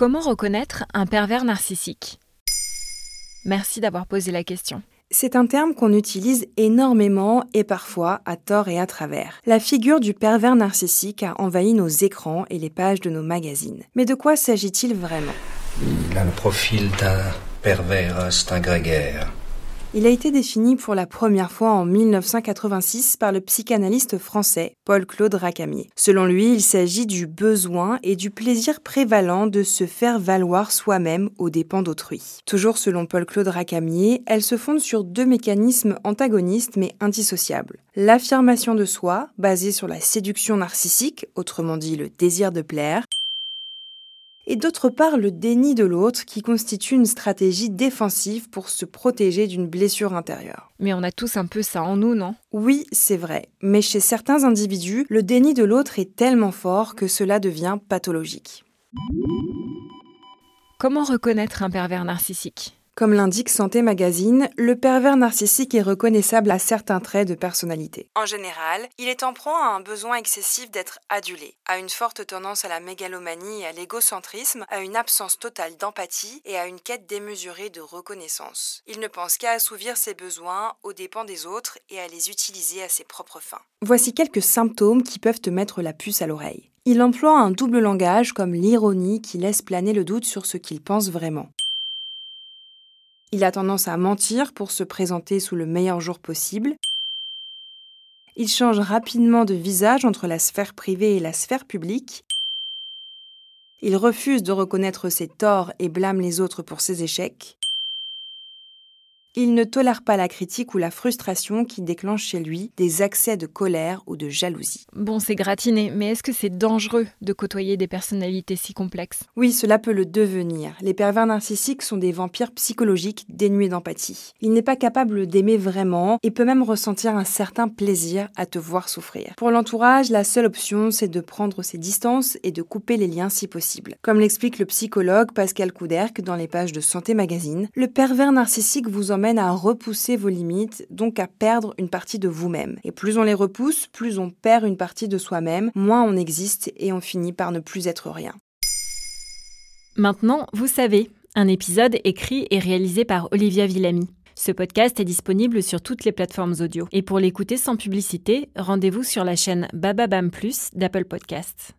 Comment reconnaître un pervers narcissique? Merci d'avoir posé la question. C'est un terme qu'on utilise énormément et parfois à tort et à travers. La figure du pervers narcissique a envahi nos écrans et les pages de nos magazines. Mais de quoi s'agit-il vraiment? Il a le profil d'un pervers instinct grégaire. Il a été défini pour la première fois en 1986 par le psychanalyste français Paul-Claude Racamier. Selon lui, il s'agit du besoin et du plaisir prévalent de se faire valoir soi-même aux dépens d'autrui. Toujours selon Paul-Claude Racamier, elle se fonde sur deux mécanismes antagonistes mais indissociables. L'affirmation de soi, basée sur la séduction narcissique, autrement dit le désir de plaire, et d'autre part le déni de l'autre qui constitue une stratégie défensive pour se protéger d'une blessure intérieure. Mais on a tous un peu ça en nous, non? Oui, c'est vrai, mais chez certains individus, le déni de l'autre est tellement fort que cela devient pathologique. Comment reconnaître un pervers narcissique? Comme l'indique Santé Magazine, le pervers narcissique est reconnaissable à certains traits de personnalité. En général, il est en proie à un besoin excessif d'être adulé, à une forte tendance à la mégalomanie et à l'égocentrisme, à une absence totale d'empathie et à une quête démesurée de reconnaissance. Il ne pense qu'à assouvir ses besoins aux dépens des autres et à les utiliser à ses propres fins. Voici quelques symptômes qui peuvent te mettre la puce à l'oreille. Il emploie un double langage comme l'ironie qui laisse planer le doute sur ce qu'il pense vraiment. Il a tendance à mentir pour se présenter sous le meilleur jour possible. Il change rapidement de visage entre la sphère privée et la sphère publique. Il refuse de reconnaître ses torts et blâme les autres pour ses échecs. Il ne tolère pas la critique ou la frustration qui déclenche chez lui des accès de colère ou de jalousie. Bon, c'est gratiné, mais est-ce que c'est dangereux de côtoyer des personnalités si complexes? Oui, cela peut le devenir. Les pervers narcissiques sont des vampires psychologiques dénués d'empathie. Il n'est pas capable d'aimer vraiment et peut même ressentir un certain plaisir à te voir souffrir. Pour l'entourage, la seule option, c'est de prendre ses distances et de couper les liens si possible. Comme l'explique le psychologue Pascal Couderc dans les pages de Santé Magazine, le pervers narcissique vous emmène à repousser vos limites, donc à perdre une partie de vous-même. Et plus on les repousse, plus on perd une partie de soi-même, moins on existe et on finit par ne plus être rien. Maintenant, vous savez, un épisode écrit et réalisé par Olivia Villamy. Ce podcast est disponible sur toutes les plateformes audio. Et pour l'écouter sans publicité, rendez-vous sur la chaîne Bababam Plus d'Apple Podcasts.